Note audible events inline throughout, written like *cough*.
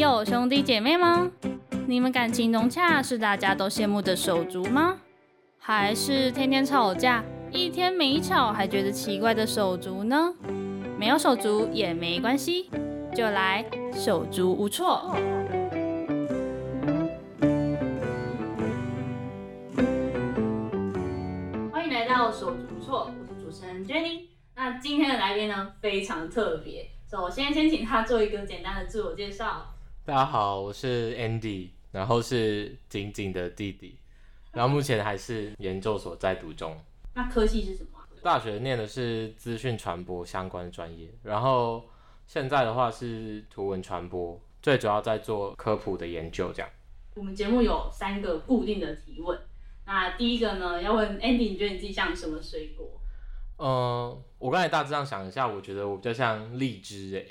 有兄弟姐妹吗？你们感情融洽是大家都羡慕的手足吗？还是天天吵架，一天没吵还觉得奇怪的手足呢？没有手足也没关系，就来手足无措。欢迎来到手足无措，我是主持人 Jenny。那今天的来宾呢，非常特别。首先，先请他做一个简单的自我介绍。大家好，我是 Andy，然后是景景的弟弟，然后目前还是研究所在读中。那科系是什么？大学念的是资讯传播相关的专业，然后现在的话是图文传播，最主要在做科普的研究。这样，我们节目有三个固定的提问。那第一个呢，要问 Andy，你觉得你自己像什么水果？嗯，我刚才大致上想一下，我觉得我比较像荔枝，哎，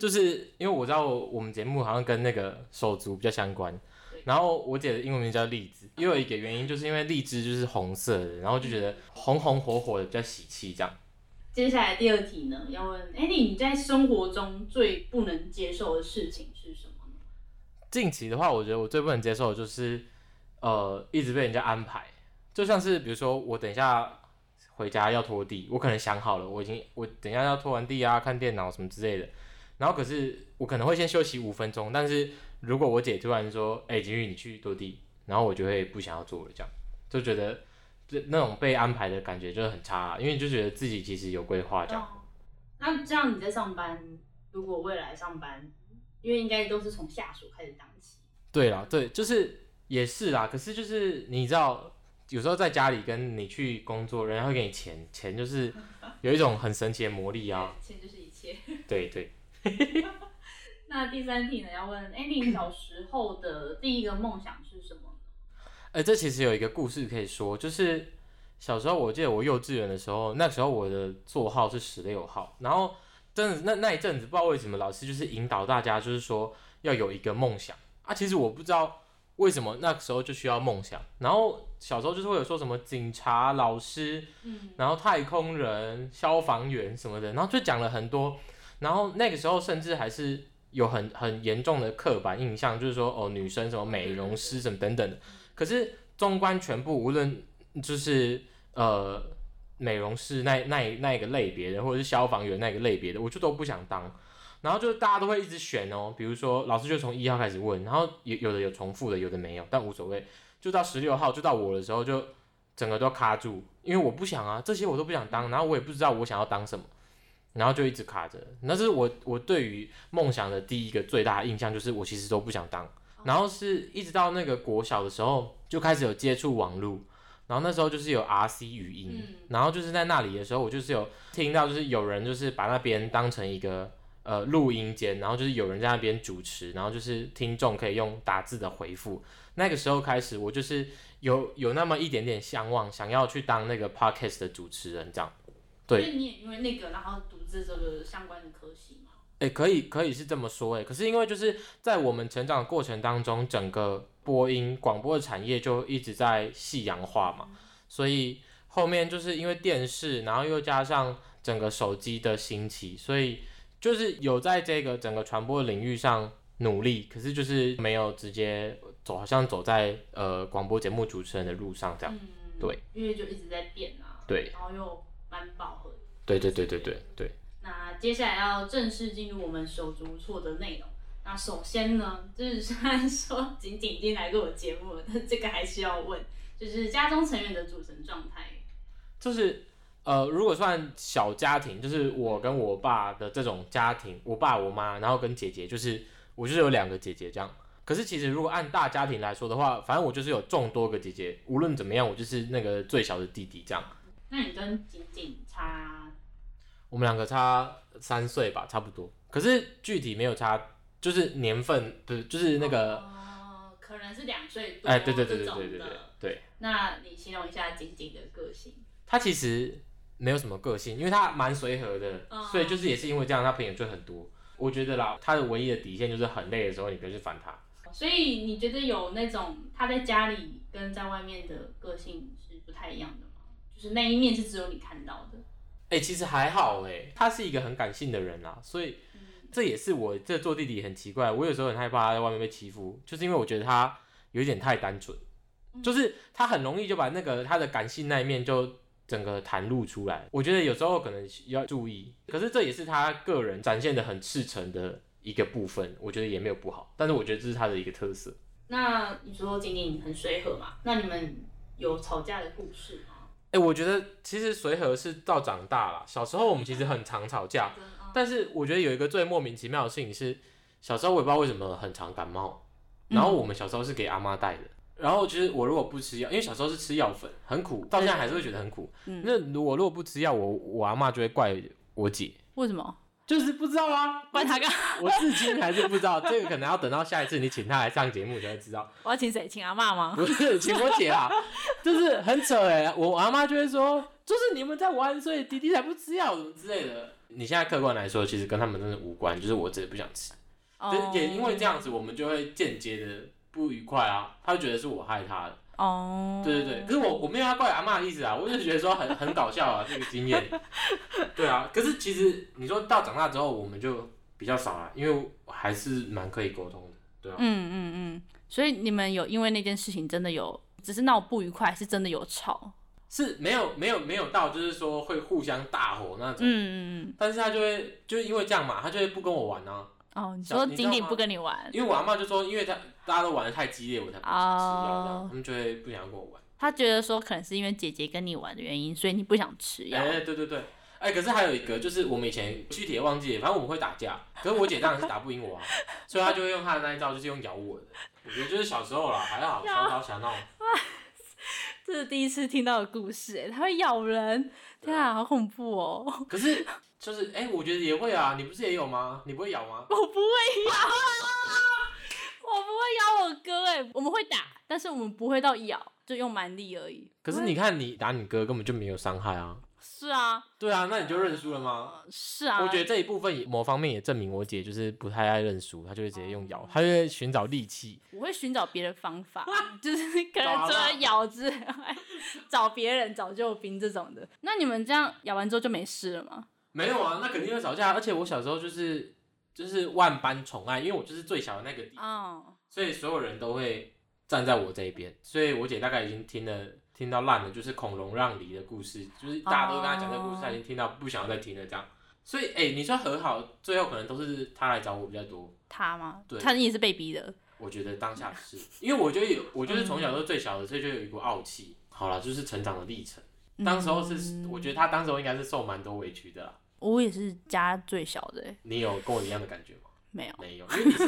就是因为我知道我们节目好像跟那个手足比较相关。然后我姐的英文名叫荔枝，又有一个原因，就是因为荔枝就是红色的，然后就觉得红红火火的比较喜气这样。接下来第二题呢，要问 Andy，你在生活中最不能接受的事情是什么呢？近期的话，我觉得我最不能接受的就是，呃，一直被人家安排，就像是比如说我等一下回家要拖地，我可能想好了，我已经我等一下要拖完地啊，看电脑什么之类的，然后可是我可能会先休息五分钟，但是。如果我姐突然说：“哎，金玉，你去拖地。”然后我就会不想要做了，这样就觉得这那种被安排的感觉就很差，因为就觉得自己其实有规划这样。那这样你在上班，如果未来上班，因为应该都是从下属开始当起。对啦，对，就是也是啦。可是就是你知道，有时候在家里跟你去工作，人家会给你钱，钱就是有一种很神奇的魔力啊。*laughs* 钱就是一切。对对。*laughs* 那第三题呢？要问 Andy *coughs* 小时候的第一个梦想是什么？哎，这其实有一个故事可以说，就是小时候我记得我幼稚园的时候，那时候我的座号是十六号，然后真的那那一阵子不知道为什么老师就是引导大家，就是说要有一个梦想啊。其实我不知道为什么那时候就需要梦想，然后小时候就是会有说什么警察、老师，嗯，然后太空人、消防员什么的，然后就讲了很多，然后那个时候甚至还是。有很很严重的刻板印象，就是说哦，女生什么美容师什么等等的。可是纵观全部，无论就是呃美容师那那那一个类别的，或者是消防员那个类别的，我就都不想当。然后就是大家都会一直选哦，比如说老师就从一号开始问，然后有有的有重复的，有的没有，但无所谓。就到十六号，就到我的时候，就整个都卡住，因为我不想啊，这些我都不想当，然后我也不知道我想要当什么。然后就一直卡着，那是我我对于梦想的第一个最大的印象，就是我其实都不想当。然后是一直到那个国小的时候，就开始有接触网络，然后那时候就是有 RC 语音，然后就是在那里的时候，我就是有听到，就是有人就是把那边当成一个呃录音间，然后就是有人在那边主持，然后就是听众可以用打字的回复。那个时候开始，我就是有有那么一点点向往，想要去当那个 podcast 的主持人这样。所以你也因为那个，然后读这这个相关的科系吗？哎，可以可以是这么说哎，可是因为就是在我们成长的过程当中，整个播音广播的产业就一直在夕阳化嘛，所以后面就是因为电视，然后又加上整个手机的兴起，所以就是有在这个整个传播领域上努力，可是就是没有直接走，好像走在呃广播节目主持人的路上这样。对，因为就一直在变啊。对，然后又。蛮饱和。对对对对对对。那接下来要正式进入我们手足无措的内容。那首先呢，就是虽然说仅仅已经来过我节目了，但这个还是要问，就是家中成员的组成状态。就是呃，如果算小家庭，就是我跟我爸的这种家庭，我爸我妈，然后跟姐姐，就是我就是有两个姐姐这样。可是其实如果按大家庭来说的话，反正我就是有众多个姐姐，无论怎么样，我就是那个最小的弟弟这样。那你跟景景差，我们两个差三岁吧，差不多。可是具体没有差，就是年份，不是，就是那个，哦，可能是两岁。哎，对对对对对对对对。那你形容一下景景的个性。他其实没有什么个性，因为他蛮随和的，所以就是也是因为这样，他朋友就很多。我觉得啦，他的唯一的底线就是很累的时候，你不要去烦他。所以你觉得有那种他在家里跟在外面的个性是不太一样的？就是那一面是只有你看到的，哎，其实还好哎，他是一个很感性的人啦，所以这也是我这做弟弟很奇怪，我有时候很害怕他在外面被欺负，就是因为我觉得他有一点太单纯，就是他很容易就把那个他的感性那一面就整个袒露出来。我觉得有时候可能要注意，可是这也是他个人展现的很赤诚的一个部分，我觉得也没有不好，但是我觉得这是他的一个特色。那你说晶晶很随和嘛？那你们有吵架的故事吗？哎、我觉得其实随和是到长大了，小时候我们其实很常吵架，但是我觉得有一个最莫名其妙的事情是，小时候我也不知道为什么很常感冒，然后我们小时候是给阿妈带的，然后其实我如果不吃药，因为小时候是吃药粉，很苦，到现在还是会觉得很苦。那我如果不吃药，我我阿妈就会怪我姐，为什么？就是不知道啊，怪他干？我至今还是不知道，这个可能要等到下一次你请他来上节目才会知道。我要请谁？请阿妈吗？不是请我姐啊，*laughs* 就是很扯哎、我阿妈就会说，就是你们在玩，所以弟弟才不吃药，什么之类的。你现在客观来说，其实跟他们真的无关，就是我只是不想吃。就是也因为这样子，我们就会间接的不愉快啊。他就觉得是我害他的，哦，对对对。可是我我没有要怪阿妈的意思啊，我就觉得说很很搞笑啊，这个经验。*laughs* 对啊，可是其实你说到长大之后，我们就比较少了，因为还是蛮可以沟通的，对啊。嗯嗯嗯，所以你们有因为那件事情真的有，只是闹不愉快，还是真的有吵？是没有没有没有到就是说会互相大吼那种，嗯嗯嗯。但是他就会就是因为这样嘛，他就会不跟我玩啊。哦，你说你知道吗经理不跟你玩，因为我阿妈就说，因为他大家都玩的太激烈，我才不吃药这样，哦他们就会不想跟我玩。他觉得说可能是因为姐姐跟你玩的原因，所以你不想吃药。哎、对对对，哎、可是还有一个就是我们以前具体也忘记了，反正我们会打架，可是我姐当然是打不赢我啊，所以她就会用她的那一招，就是用咬我的。我觉得就是小时候啦，还好 *laughs* 小打小闹。*laughs* 这是第一次听到的故事，哎，它会咬人，天啊，好恐怖哦！可是就是哎、我觉得也会啊，你不是也有吗？你不会咬吗？*laughs* 我不会咬，*laughs* 我不会咬我哥，哎，我们会打，但是我们不会到咬，就用蛮力而已。可是你看你打你哥根本就没有伤害啊。是啊，对啊，那你就认输了吗？是啊，我觉得这一部分也某方面也证明我姐就是不太爱认输，她就会直接用咬，她就会寻找力气。我会寻找别的方法，*laughs* 就是可能除了咬之外，找别人找救兵这种的。那你们这样咬完之后就没事了吗？没有啊，那肯定会吵架。而且我小时候就是就是万般宠爱，因为我就是最小的那个弟，哦，所以所有人都会站在我这一边。所以我姐大概已经听了听到烂了，就是孔融让梨的故事，就是大家都跟她讲这个故事，她已经听到不想要再听了这样。所以哎、你说和好，最后可能都是她来找我比较多。他吗？对他也是被逼的。我觉得当下是因为我觉得有，我就是从小都是最小的，所以就有一股傲气。好了，就是成长的历程。当时候是，嗯我觉得他当时候应该是受蛮多委屈的啦。我也是家最小的，哎你有跟我一样的感觉吗？没有，没有，因为你是，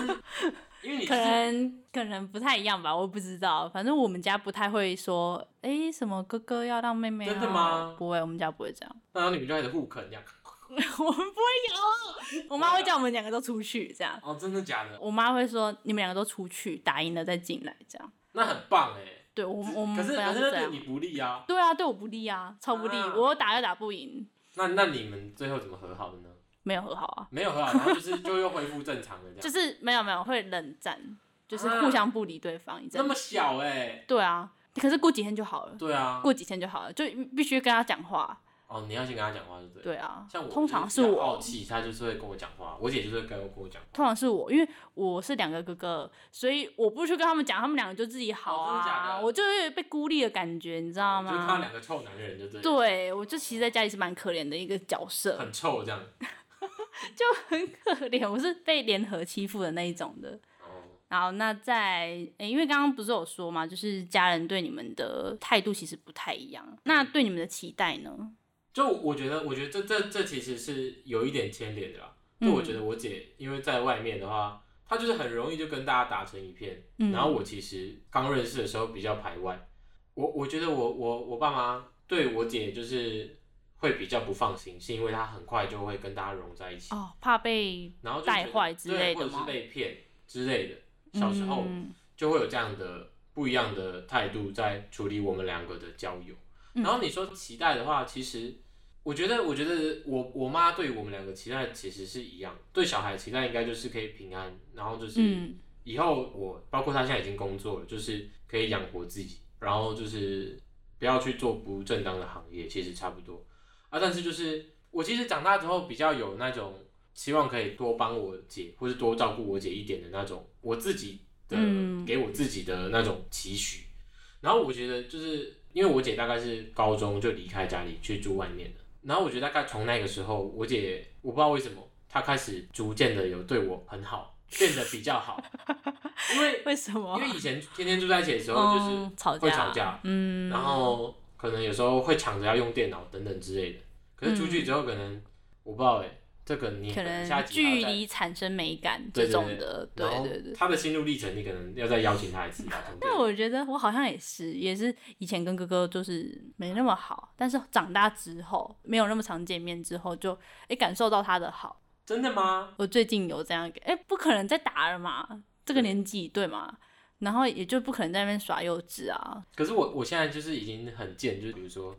因为你 *laughs* 可，能可能不太一样吧，我不知道。反正我们家不太会说，哎、什么哥哥要让妹妹、啊，真的吗不会，我们家不会这样。然后你们就开始互啃这样。*laughs* 我们不会有，我妈会叫我们两个都出去，这样。*laughs* 哦，真的假的？我妈会说，你们两个都出去，打赢了再进来，这样。那很棒哎。对我们，我们可是可本来是对你。不利啊。对啊，对我不利啊，超不利。啊我打又打不赢，那那你们最后怎么和好的呢？没有和好啊，没有和好，然后就是就又恢复正常了这样。*laughs* 就是没有没有会冷战，就是啊互相不理对方一阵子。那么小哎。对啊，可是过几天就好了，对啊。过几天就好了，就必须跟他讲话。哦，你要先跟他讲话，对不对？对啊，像我通常是我傲，气，他就是会跟我讲话，我姐就是会跟我跟我讲话。通常是我，因为我是两个哥哥，所以我不去跟他们讲，他们两个就自己好哦真的假啊，的我就是被孤立的感觉，你知道就是看到吗？两个臭男人，就对，对，我就其实在家里是蛮可怜的一个角色，很臭这样。*laughs* 就很可怜，我是被联合欺负的那一种的。哦，然后那在、诶因为刚刚不是有说嘛，就是家人对你们的态度其实不太一样，那对你们的期待呢？就我觉得，我觉得这这这其实是有一点牵连的啦。就嗯我觉得我姐因为在外面的话，她就是很容易就跟大家打成一片。嗯然后我其实刚认识的时候比较排外，我我觉得我我我爸妈对我姐就是会比较不放心，是因为她很快就会跟大家融在一起，哦，怕被然后带坏之类的对或者是吗被骗之类的。小时候嗯就会有这样的不一样的态度在处理我们两个的交友。嗯然后你说期待的话，其实我觉得，我觉得我我妈对我们两个期待其实是一样，对小孩期待应该就是可以平安，然后就是嗯以后我包括她现在已经工作了，就是可以养活自己，然后就是不要去做不正当的行业，其实差不多啊。但是就是我其实长大之后比较有那种希望可以多帮我姐，或是多照顾我姐一点的那种，我自己的、嗯给我自己的那种期许。然后我觉得就是因为我姐大概是高中就离开家里去住外面了，然后我觉得大概从那个时候，我姐我不知道为什么她开始逐渐的有对我很好，变得比较好，*laughs* 因为为什么？因为以前天天住在一起的时候就是嗯吵架，会吵架，嗯，然后可能有时候会抢着要用电脑等等之类的。可是出去之后，可能、我不知道哎、这个你可能距离产生美感这种的，对对对。他的心路历程，你可能要再邀请他一次吧。*laughs* 但我觉得我好像也是，也是以前跟哥哥就是没那么好，但是长大之后没有那么常见面之后就，哎感受到他的好。真的吗？我最近有这样，哎、不可能再打了嘛，这个年纪对吗？然后也就不可能在那边耍幼稚啊。可是我我现在就是已经很贱，就是比如说，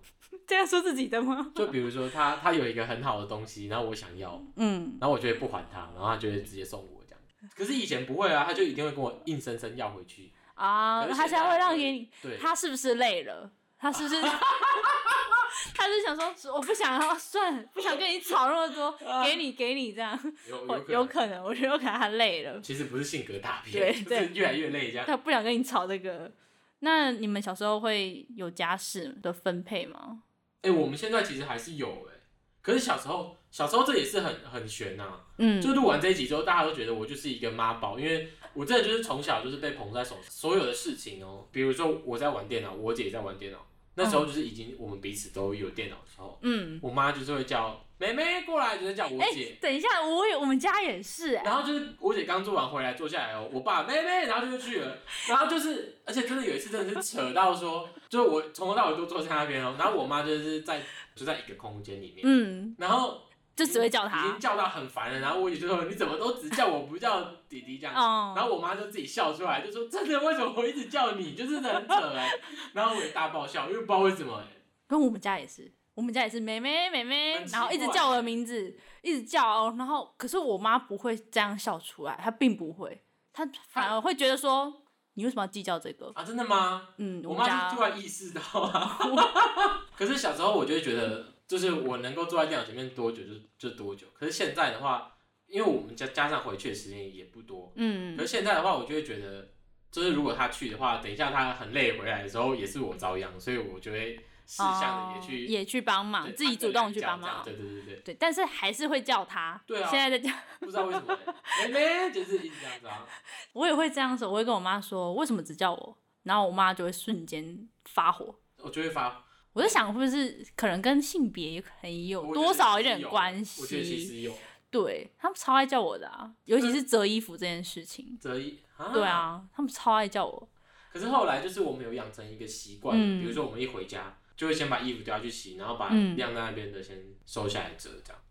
这样说自己的吗？*laughs* 就比如说他他有一个很好的东西，然后我想要，嗯，然后我就会不还他，然后他就会直接送我这样。可是以前不会啊，他就一定会跟我硬生生要回去。啊，他现在会让给你，对，他是不是累了？他是不是？*laughs* *laughs* 他是想说，我不想要，算了，不想跟你吵那么多，给你给你这样，有有可能，我觉得有可能他累了，其实不是性格大变，对就是越来越累这样。他不想跟你吵这个。那你们小时候会有家事的分配吗？哎、我们现在其实还是有哎、可是小时候，小时候这也是很很悬呐、嗯，就录完这一集之后，大家都觉得我就是一个妈宝，因为我真的就是从小就是被捧在手上，所有的事情哦、比如说我在玩电脑，我姐也在玩电脑，那时候就是已经我们彼此都有电脑的时候，嗯，我妈就是会叫妹妹过来，就是叫我哎、姐。等一下，我也我们家也是、哎，然后就是我姐刚做完回来坐下来哦，我爸妹妹，然后就去了，然后就是，而且真的有一次真的是扯到说，就是我从头到尾都坐在那边哦，然后我妈就是在就在一个空间里面，嗯，然后就只会叫他。已经，叫到很烦了，然后我姐就说你怎么都只叫我不叫弟弟这样，哦，然后我妈就自己笑出来，就说真的为什么我一直叫你，就是很扯哎，*laughs* 然后我也大爆笑，因为不知道为什么哎，跟我们家也是，我们家也是妹妹妹妹。然后一直叫我的名字，一直叫哦，然后可是我妈不会这样笑出来，她并不会，她反而会觉得说你为什么要计较这个？啊真的吗？嗯，我妈就突然意识到啊，*laughs* 可是小时候我就会觉得，就是我能够坐在电脑前面多久就就多久。可是现在的话，因为我们加加上回去的时间也不多，嗯可是现在的话，我就会觉得，就是如果他去的话，等一下他很累回来的时候，也是我遭殃，所以我就会识相的也去、哦也去帮忙，自己主动去帮忙，对对对对，对，但是还是会叫他。对啊现在在叫，不知道为什么、欸，妹妹就是一直这样子啊。*laughs* 我也会这样子，我会跟我妈说为什么只叫我，然后我妈就会瞬间发火。我就会发，我在想，会不会是可能跟性别也可能也有多少有点关我觉得其系？实有对他们超爱叫我的啊，尤其是折衣服这件事情。折衣啊，对。啊，他们超爱叫我。可是后来就是我们有养成一个习惯，嗯比如说我们一回家就会先把衣服丢下去洗，然后把嗯晾在那边的先收下来折，这样。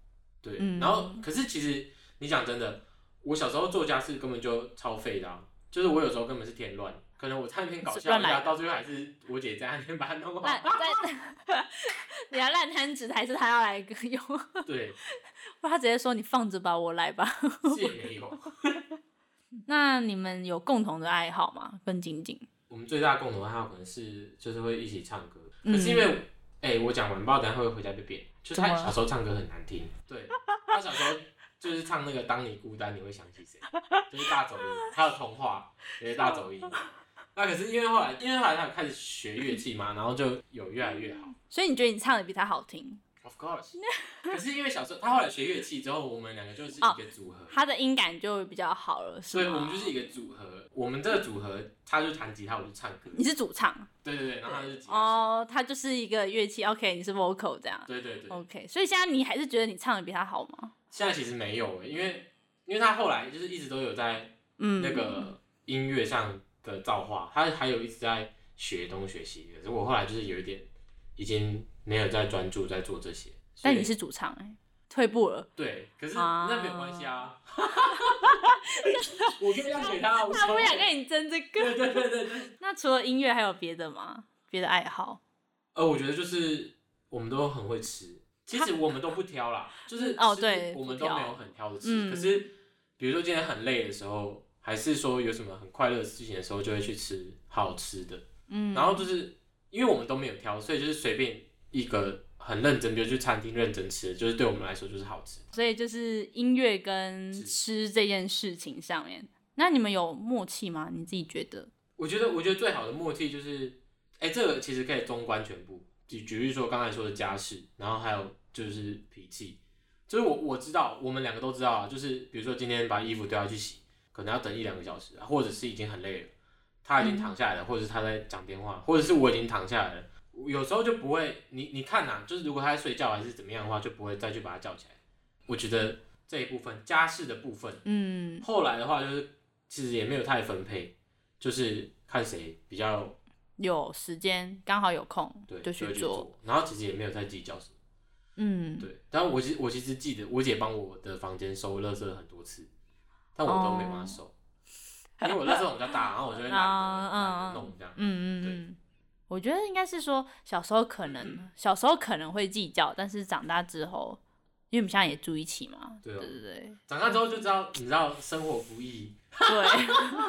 对，嗯然后可是其实你讲真的，我小时候做家事根本就超废的、啊，就是我有时候根本是添乱，可能我在那边搞笑一下，到最后还是我姐在那边把它弄好。烂在，*laughs* *laughs* 你要烂摊子还是他要来用？对，不 *laughs* 他直接说你放着吧，我来吧。是也没有。那你们有共同的爱好吗？跟晶晶？我们最大的共同爱好可能是就是会一起唱歌，嗯可是因为哎、我讲完，不知道等下会回家被扁。就是他小时候唱歌很难听，对，他小时候就是唱那个《当你孤单你会想起谁》，就是大走音，还有童话也是大走音。那可是因为后来，因为后来他有开始学乐器嘛，然后就有越来越好。所以你觉得你唱的比他好听？Of course，*laughs* 可是因为小时候他后来学乐器之后，我们两个就是一哦个组合，他的音感就比较好了，所以是吗？我们就是一个组合。我们这个组合，他就弹吉他，我就唱歌。你是主唱对对对，然后他就是吉他手。哦，他就是一个乐器。OK，你是 vocal 这样。对对对。OK，所以现在你还是觉得你唱的比他好吗？现在其实没有欸，因为因为他后来就是一直都有在嗯，那个音乐上的造化，他还有一直在学东学西。可是我后来就是有一点已经没有在专注在做这些。但你是主唱哎、退步了。对，可是啊那没有关系啊。*laughs* 我可以让给他，无他所谓不想跟你争这个。对对对对对。那除了音乐还有别的吗？别的爱好？呃，我觉得就是我们都很会吃，其实我们都不挑啦，就是哦对我们都没有很挑的吃。嗯可是比如说今天很累的时候，还是说有什么很快乐的事情的时候，就会去吃好吃的。嗯，然后就是因为我们都没有挑，所以就是随便一个很认真，比如去餐厅认真吃，就是对我们来说就是好吃。所以就是音乐跟吃这件事情上面，那你们有默契吗？你自己觉得？我觉得，我觉得最好的默契就是，哎、这个其实可以纵观全部。举举例说，刚才说的家事，然后还有就是脾气，就是我我知道，我们两个都知道啊，就是比如说今天把衣服丢下去洗，可能要等一两个小时啊，或者是已经很累了，他已经躺下来了，或者是他在讲电话，或者是我已经躺下来了，有时候就不会，你你看呐、就是如果他在睡觉还是怎么样的话，就不会再去把他叫起来。我觉得这一部分家事的部分，嗯，后来的话就是其实也没有太分配，就是看谁比较有时间刚好有空对就去做。然后其实也没有在计较什么。嗯，对，但我其实我其实记得我姐帮我的房间收垃圾很多次，但我都没办法收，因为我垃圾桶比较大，然后我就会懒得啊弄这样。嗯嗯嗯，我觉得应该是说小时候可能小时候可能会计较，但是长大之后，因为我们现在也住一起嘛，对哦对对长大之后就知道，你知道生活不易，对，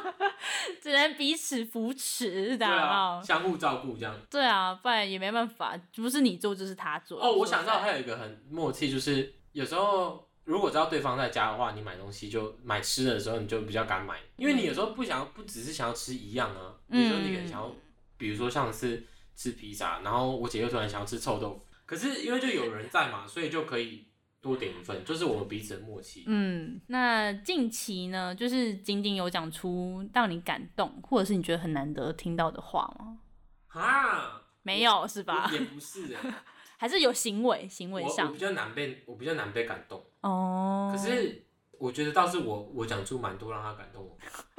*laughs* 只能彼此扶持的，对啊，啊，相互照顾这样。对啊，不然也没办法，不是你做就是他做。哦，我想到还有一个很默契，就是有时候如果知道对方在家的话，你买东西就买吃的时候，你就比较敢买，因为你有时候不想要，不只是想要吃一样啊，有时候你可能想要，比如说像是吃披萨，然后我姐又突然想要吃臭豆腐，可是因为就有人在嘛，所以就可以多点一份，就是我们彼此的默契。嗯，那近期呢，就是仅仅有讲出让你感动，或者是你觉得很难得听到的话吗？啊，没有是吧？也不是欸，还是有行为行为上我我比？较难被，我比较难被感动，哦，可是我觉得倒是我我讲出蛮多让他感动我。*laughs*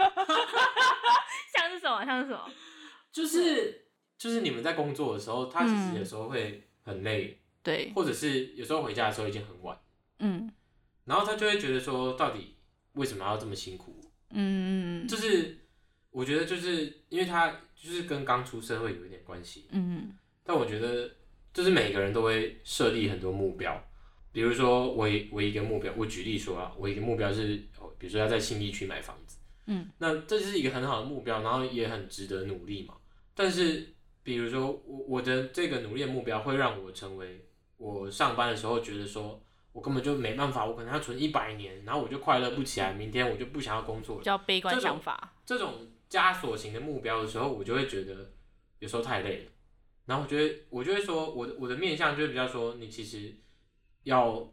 像是什么？像是什么？*laughs* 就是就是你们在工作的时候，他其嗯实有时候会很累，对，或者是有时候回家的时候已经很晚，嗯然后他就会觉得说，到底为什么要这么辛苦？嗯嗯就是我觉得就是因为他就是跟刚出社会有一点关系，嗯但我觉得就是每个人都会设立很多目标，比如说我一我一个目标，我举例说啊，我一个目标是，哦比如说要在新一区买房子，嗯，那这是一个很好的目标，然后也很值得努力嘛。但是比如说我我的这个努力的目标会让我成为我上班的时候觉得说。我根本就没办法，我可能要存一百年，然后我就快乐不起来，明天我就不想要工作了比。较悲观想法。这种枷锁型的目标的时候，我就会觉得有时候太累了。然后我觉得，我就会说，我的我的面向就会比较说，你其实要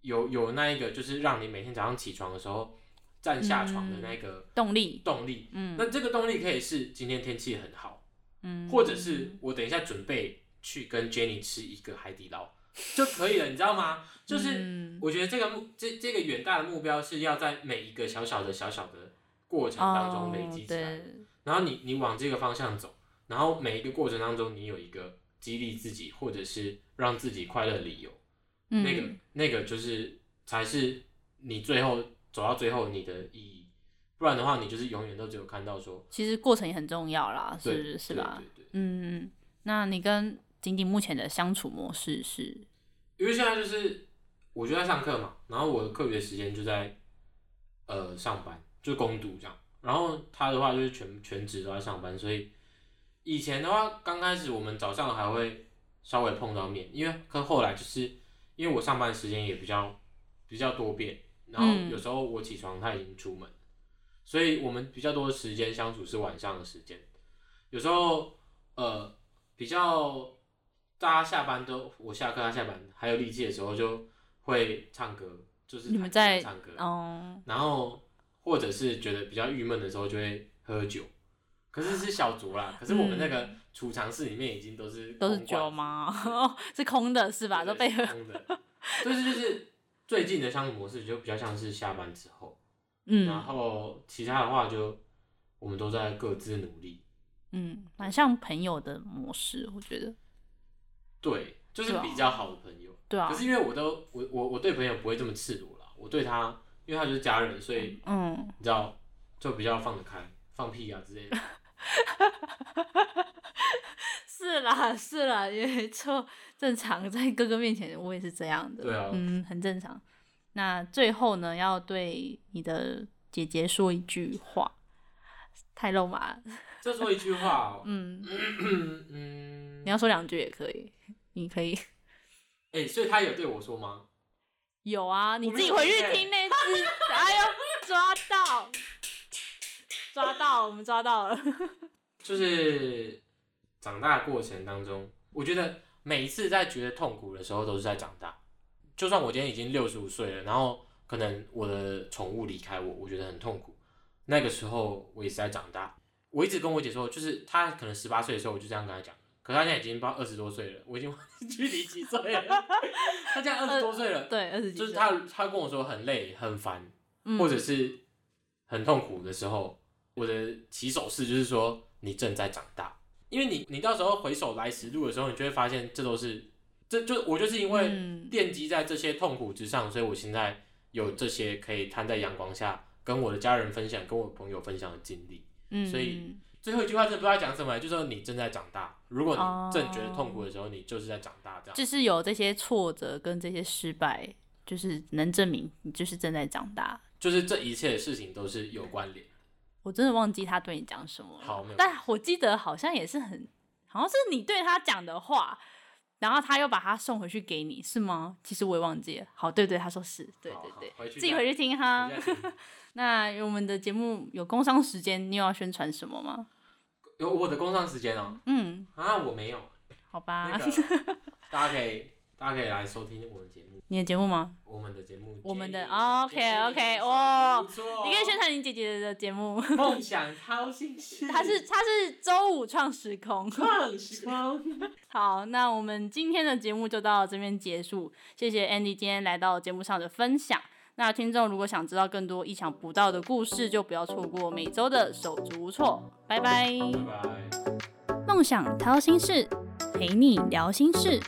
有有那一个，就是让你每天早上起床的时候站下床的那个动力，动力。嗯那这个动力可以是今天天气很好，嗯，或者是我等一下准备去跟 Jenny 吃一个海底捞就可以了，你知道吗？就是嗯我觉得这个目这这个远大的目标是要在每一个小小的小小的过程当中累积哦起来，对，然后你你往这个方向走，然后每一个过程当中你有一个激励自己或者是让自己快乐的理由，嗯那个那个就是才是你最后走到最后你的意义，不然的话你就是永远都只有看到说其实过程也很重要啦，对是是吧？对对对，嗯，嗯那你跟景景目前的相处模式是？因为现在就是我就在上课嘛，然后我的课余的时间就在呃上班，就攻读这样。然后他的话就是全全职都在上班，所以以前的话刚开始我们早上还会稍微碰到面，因为可后来就是因为我上班时间也比较比较多变，然后嗯有时候我起床他已经出门，所以我们比较多的时间相处是晚上的时间。有时候呃比较大家下班都我下课他下班还有力气的时候就会唱歌，就是你们弹在唱歌，哦，然后或者是觉得比较郁闷的时候就会喝酒，可是是小酌啦。可是我们那个储藏室里面已经都是嗯都是酒吗？*laughs* 是空的是吧？都被喝。空的。就是就是最近的相处模式就比较像是下班之后，嗯然嗯后其他的话就我们都在各自努力。嗯，蛮像朋友的模式，我觉得。对，就是比较好的朋友。对啊可，是因为我都我我我对朋友不会这么赤裸啦，我对他，因为他就是家人，所以嗯，你知道就比较放得开，放屁啊之类的。是 *laughs* 啦是啦，也没错，正常，在哥哥面前我也是这样的。对啊嗯，很正常。那最后呢，要对你的姐姐说一句话，太肉麻了。*laughs* 再说一句话、哦，嗯，嗯嗯你要说两句也可以，你可以。哎、所以他有对我说吗？有啊，你自己回去听那次，哎呦，抓到，抓到，我们抓到了。*laughs* 就是长大的过程当中，我觉得每一次在觉得痛苦的时候，都是在长大。就算我今天已经六十五岁了，然后可能我的宠物离开我，我觉得很痛苦。那个时候我也是在长大。我一直跟我姐说，就是她可能十八岁的时候，我就这样跟她讲。可是她现在已经不知道二十多岁了，我已经忘记距离几岁了。*laughs* 她现在二十多岁了，对，二十几岁，就是她她跟我说很累、很烦，嗯或者是很痛苦的时候，我的起手式就是说你正在长大，因为你你到时候回首来时路的时候，你就会发现这都是这就我就是因为嗯奠基在这些痛苦之上，所以我现在有这些可以摊在阳光下跟我的家人分享、跟我朋友分享的经历。嗯所以最后一句话真的不知道讲什么，就说你正在长大。如果哦你正觉得痛苦的时候，你就是在长大，这样。就是有这些挫折跟这些失败，就是能证明你就是正在长大。就是这一切的事情都是有关联。我真的忘记他对你讲什么了，好但我记得好像也是很，好像是你对他讲的话，然后他又把它送回去给你，是吗？其实我也忘记了。好，对对，他说是，对对对，自己回去听哈 *laughs* 那我们的节目有工商时间，你有要宣传什么吗？有我的工商时间哦、嗯，啊，我没有。好吧，那个 *laughs* 大家可以大家可以来收听我们节目，你的节目吗？我们的节目，我们的哦，OK，OK，不哇错你可以宣传你姐姐的节目，梦想掏心事，*laughs* 她是她是周五创时空。创时空，*laughs* 好，那我们今天的节目就到这边结束，谢谢 Andy 今天来到节目上的分享。那听众如果想知道更多意想不到的故事，就不要错过每周的手足无措。拜拜。拜拜。梦想掏心事，陪你聊心事。